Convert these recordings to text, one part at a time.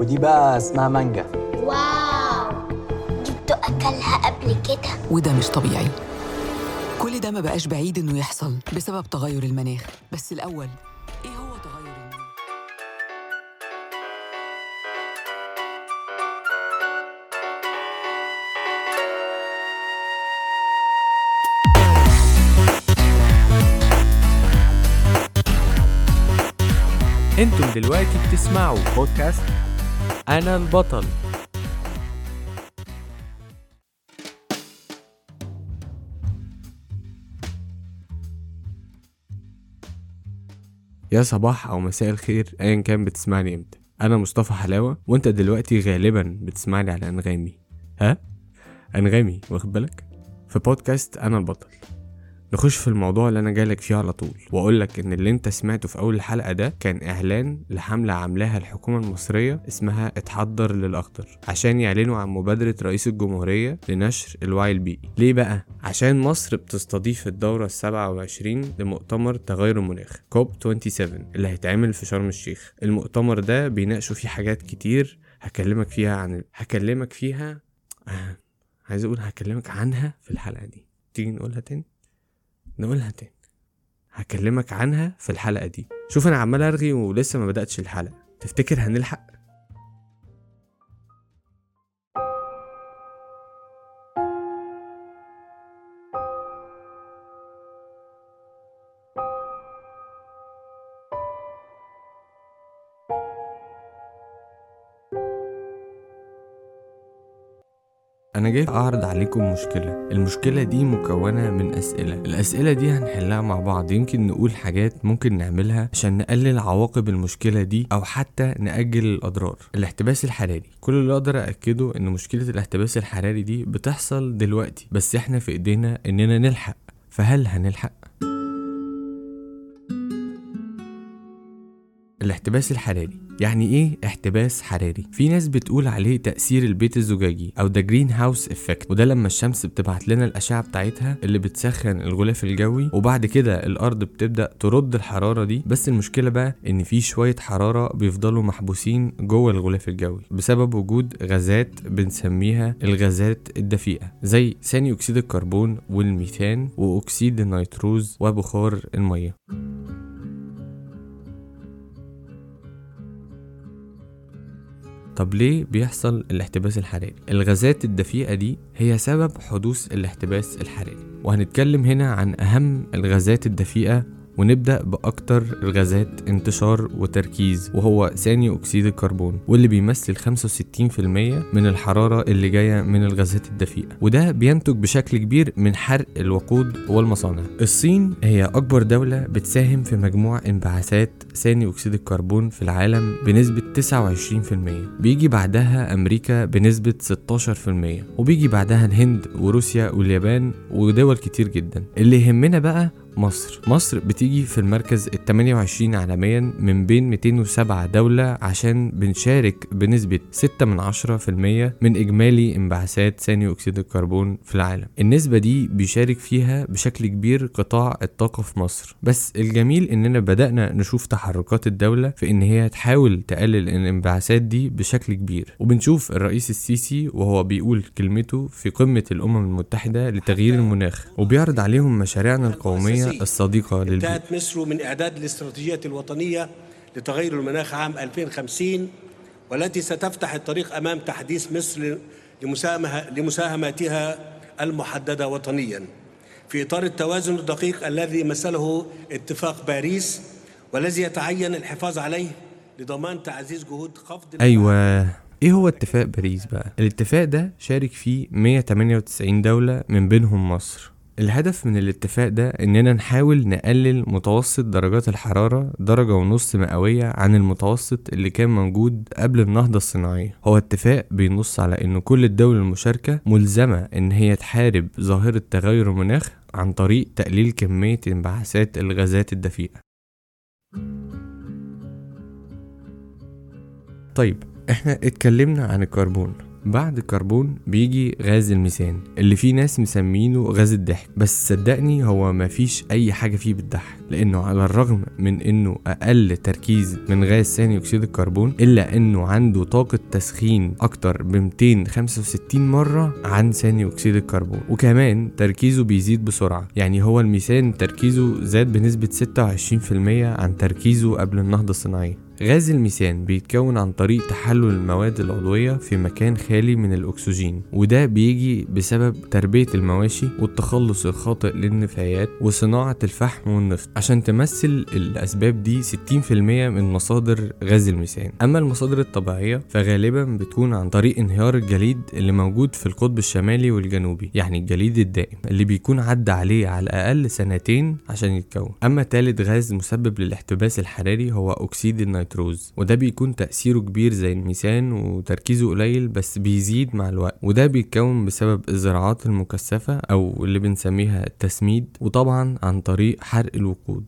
ودي بقى اسمها مانجا. واو. جبتوا أكلها قبل كده. وده مش طبيعي. كل ده ما بقاش بعيد إنه يحصل بسبب تغير المناخ. بس الأول إيه هو تغير المناخ؟ أنتم دلوقتي بتسمعوا بودكاست أنا البطل. يا صباح أو مساء الخير ايا كان بتسمعني إمتى؟ أنا مصطفى حلاوة وأنت دلوقتي غالبا بتسمعني على أنغامي. ها؟ أنغامي واخد بالك؟ في بودكاست أنا البطل. نخش في الموضوع اللي أنا جايلك فيه على طول واقول لك إن اللي أنت سمعته في أول الحلقة ده كان إعلان لحملة عاملاها الحكومة المصرية اسمها اتحضر للاخضر عشان يعلنوا عن مبادرة رئيس الجمهورية لنشر الوعي البيئي ليه بقى؟ عشان مصر بتستضيف الدورة السبعة وعشرين لمؤتمر تغير المناخ كوب 27 اللي هيتعمل في شرم الشيخ. المؤتمر ده بيناقشوا فيه حاجات كتير هكلمك فيها عن هكلمك فيها آه. عايز أقول هكلمك عنها في الحلقة دي. تيجي نقولها تاني؟ نقولها تاني. هكلمك عنها في الحلقة دي. شوف أنا عمال أرغي ولسه ما بدأتش الحلقة. تفتكر هنلحق؟ أنا جاي أعرض عليكم مشكلة. المشكلة دي مكونة من أسئلة. الأسئلة دي هنحلها مع بعض. يمكن نقول حاجات ممكن نعملها عشان نقلل عواقب المشكلة دي أو حتى نأجل الأضرار. الاحتباس الحراري. كل اللي أقدر أكده إن مشكلة الاحتباس الحراري دي بتحصل دلوقتي بس إحنا في إيدينا إننا نلحق. فهل هنلحق؟ الاحتباس الحراري. يعني إيه احتباس حراري؟ في ناس بتقول عليه تأثير البيت الزجاجي أو the greenhouse effect وده لما الشمس بتبعت لنا الأشعة بتاعتها اللي بتسخن الغلاف الجوي وبعد كده الأرض بتبدأ ترد الحرارة دي. بس المشكلة بقى إن في شوية حرارة بيفضلوا محبوسين جوه الغلاف الجوي بسبب وجود غازات بنسميها الغازات الدفيئة زي ثاني أكسيد الكربون والميثان وأكسيد النيتروز وبخار المية. طب ليه بيحصل الاحتباس الحراري؟ الغازات الدفيئة دي هي سبب حدوث الاحتباس الحراري وهنتكلم هنا عن أهم الغازات الدفيئة ونبدأ بأكتر الغازات انتشار وتركيز وهو ثاني أكسيد الكربون واللي بيمثل 65% من الحرارة اللي جاية من الغازات الدفيئة. وده بينتج بشكل كبير من حرق الوقود والمصانع. الصين هي أكبر دولة بتساهم في مجموع انبعاثات ثاني أكسيد الكربون في العالم بنسبة 29% بيجي بعدها أمريكا بنسبة 16% وبيجي بعدها الهند وروسيا واليابان ودول كتير جدا. اللي يهمنا بقى مصر. مصر بتيجي في المركز ال 28 عالميا من بين 207 دولة عشان بنشارك بنسبة 6 من 10% من إجمالي انبعاثات ثاني أكسيد الكربون في العالم. النسبة دي بيشارك فيها بشكل كبير قطاع الطاقة في مصر. بس الجميل إننا بدأنا نشوف تحركات الدولة في إن هي تحاول تقلل الانبعاثات دي بشكل كبير. وبنشوف الرئيس السيسي وهو بيقول كلمته في قمة الأمم المتحدة لتغيير المناخ وبيعرض عليهم مشاريعنا القومية الصديقة للبيئة انتهت مصر من إعداد الاستراتيجية الوطنية لتغير المناخ عام 2050 والتي ستفتح الطريق أمام تحديث مصر لمساهماتها المحددة وطنيا. في إطار التوازن الدقيق الذي مثله اتفاق باريس والذي يتعين الحفاظ عليه لضمان تعزيز جهود خفض أيوة. إيه هو اتفاق باريس بقى؟ الاتفاق ده شارك فيه 198 دولة من بينهم مصر. الهدف من الاتفاق ده إننا نحاول نقلل متوسط درجات الحرارة درجة ونص مئوية عن المتوسط اللي كان موجود قبل النهضة الصناعية. هو اتفاق بينص على إن كل الدول المشاركة ملزمة إن هي تحارب ظاهرة تغير المناخ عن طريق تقليل كمية انبعاثات الغازات الدفيئة. طيب إحنا اتكلمنا عن الكربون. بعد الكربون بيجي غاز الميثان اللي فيه ناس مسمينه غاز الضحك. بس صدقني هو مفيش أي حاجة فيه بتضحك لأنه على الرغم من إنه أقل تركيز من غاز ثاني أكسيد الكربون إلا إنه عنده طاقة تسخين أكتر ب 265 مرة عن ثاني أكسيد الكربون. وكمان تركيزه بيزيد بسرعة يعني هو الميثان تركيزه زاد بنسبة 26% عن تركيزه قبل النهضة الصناعية. غاز الميثان بيتكون عن طريق تحلل المواد العضوية في مكان خالي من الأكسجين وده بيجي بسبب تربية المواشي والتخلص الخاطئ للنفايات وصناعة الفحم والنفط. عشان تمثل الأسباب دي 60% من مصادر غاز الميثان. أما المصادر الطبيعية فغالبا بتكون عن طريق انهيار الجليد اللي موجود في القطب الشمالي والجنوبي يعني الجليد الدائم اللي بيكون عدى عليه على الأقل سنتين عشان يتكون. أما تالت غاز مسبب للاحتباس الحراري هو أكسيد النيتروجين. النيتروز وده بيكون تأثيره كبير زي الميثان وتركيزه قليل بس بيزيد مع الوقت وده بيتكون بسبب الزراعات المكثفة أو اللي بنسميها التسميد وطبعا عن طريق حرق الوقود.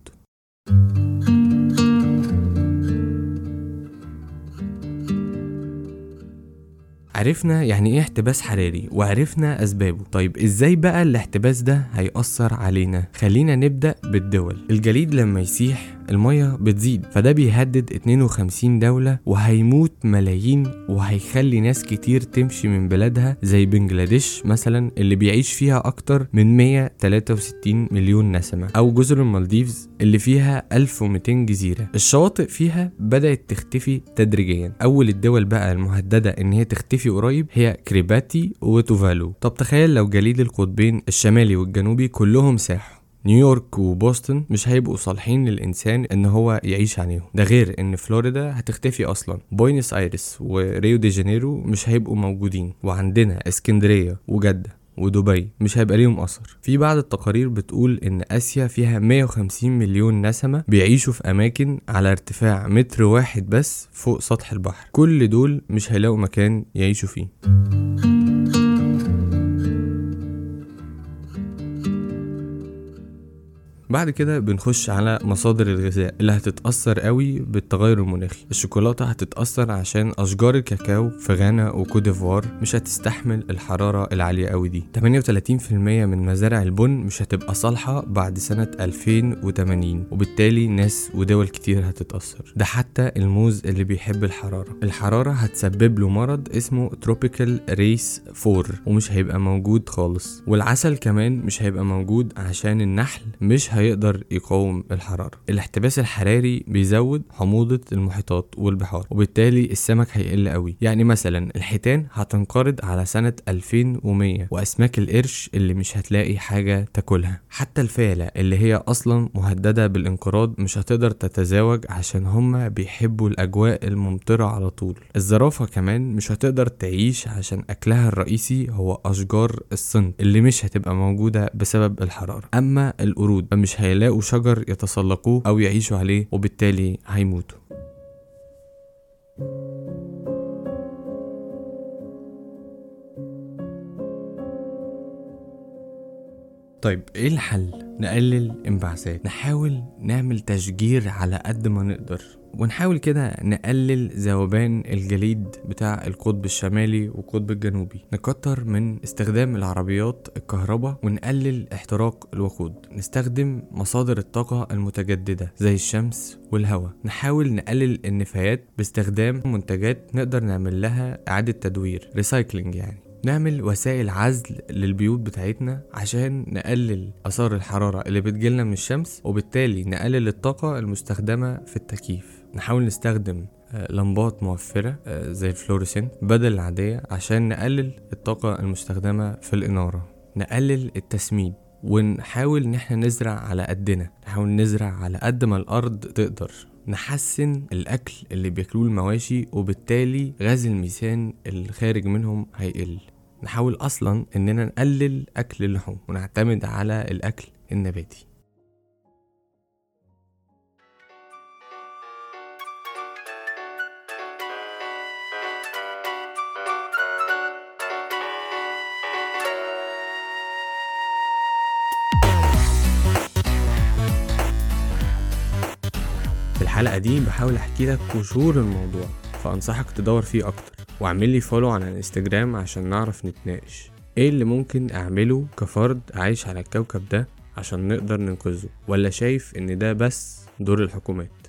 عرفنا يعني إيه احتباس حراري وعرفنا أسبابه. طيب إزاي بقى الاحتباس ده هيأثر علينا؟ خلينا نبدأ بالدول. الجليد لما يسيح المية بتزيد فده بيهدد 52 دولة وهيموت ملايين وهيخلي ناس كتير تمشي من بلادها زي بنجلاديش مثلا اللي بيعيش فيها أكتر من 163 مليون نسمة أو جزر المالديفز اللي فيها 1200 جزيرة. الشواطئ فيها بدأت تختفي تدريجيا. أول الدول بقى المهددة إن هي تختفي قريب هي كريباتي وتوفالو. طب تخيل لو جليد القطبين الشمالي والجنوبي كلهم ساحوا. نيويورك وبوسطن مش هيبقوا صالحين للإنسان إن هو يعيش عليهم. ده غير إن فلوريدا هتختفي أصلا. بوينس آيرس وريو دي جانيرو مش هيبقوا موجودين. وعندنا إسكندرية وجدة. ودبي مش هيبقى ليهم أثر. في بعض التقارير بتقول إن آسيا فيها 150 مليون نسمة بيعيشوا في أماكن على ارتفاع متر واحد بس فوق سطح البحر. كل دول مش هيلاقوا مكان يعيشوا فيه. بعد كده بنخش على مصادر الغذاء اللي هتتأثر قوي بالتغير المناخي. الشوكولاتة هتتأثر عشان أشجار الكاكاو في غانا وكوديفوار مش هتستحمل الحرارة العالية قوي دي. 38% من مزارع البن مش هتبقى صالحة بعد سنة 2080 وبالتالي ناس ودول كتير هتتأثر. ده حتى الموز اللي بيحب الحرارة. الحرارة هتسبب له مرض اسمه تروبيكال ريس 4 ومش هيبقى موجود خالص. والعسل كمان مش هيبقى موجود عشان النحل مش هيقدر يقاوم الحرارة. الاحتباس الحراري بيزود حموضة المحيطات والبحار وبالتالي السمك هيقل قوي. يعني مثلا الحيتان هتنقرض على سنة 2100 وأسماك القرش اللي مش هتلاقي حاجة تاكلها. حتى الفيلة اللي هي أصلا مهددة بالانقراض مش هتقدر تتزاوج عشان هما بيحبوا الأجواء الممطرة على طول. الزرافة كمان مش هتقدر تعيش عشان أكلها الرئيسي هو أشجار الصند اللي مش هتبقى موجودة بسبب الحرارة. أما القرود مش هيلاقوا شجر يتسلقوه أو يعيشوا عليه وبالتالي هيموتوا. طيب إيه الحل؟ نقلل انبعاثات. نحاول نعمل تشجير على قد ما نقدر ونحاول كده نقلل ذوبان الجليد بتاع القطب الشمالي والقطب الجنوبي. نكتر من استخدام العربيات الكهرباء ونقلل احتراق الوقود. نستخدم مصادر الطاقة المتجددة زي الشمس والهواء. نحاول نقلل النفايات باستخدام منتجات نقدر نعمل لها إعادة تدوير recycling يعني. نعمل وسائل عزل للبيوت بتاعتنا عشان نقلل آثار الحرارة اللي بتجيلنا من الشمس وبالتالي نقلل الطاقة المستخدمة في التكييف. نحاول نستخدم آه، لمبات موفرة آه، زي ال fluorescent بدل العادية عشان نقلل الطاقة المستخدمة في الإنارة. نقلل التسميد ونحاول إن إحنا نزرع على قدنا. نحاول نزرع على قد ما الأرض تقدر. نحسن الأكل اللي بياكلوه المواشي وبالتالي غاز الميثان الخارج منهم هيقل. نحاول أصلا إننا نقلل أكل اللحوم ونعتمد على الأكل النباتي. الحلقة دي بحاول أحكي لك قشور الموضوع فأنصحك تدور فيه أكتر. واعمل لي فولو على الإنستجرام عشان نعرف نتناقش. إيه اللي ممكن أعمله كفرد عايش على الكوكب ده عشان نقدر ننقذه؟ ولا شايف إن ده بس دور الحكومات؟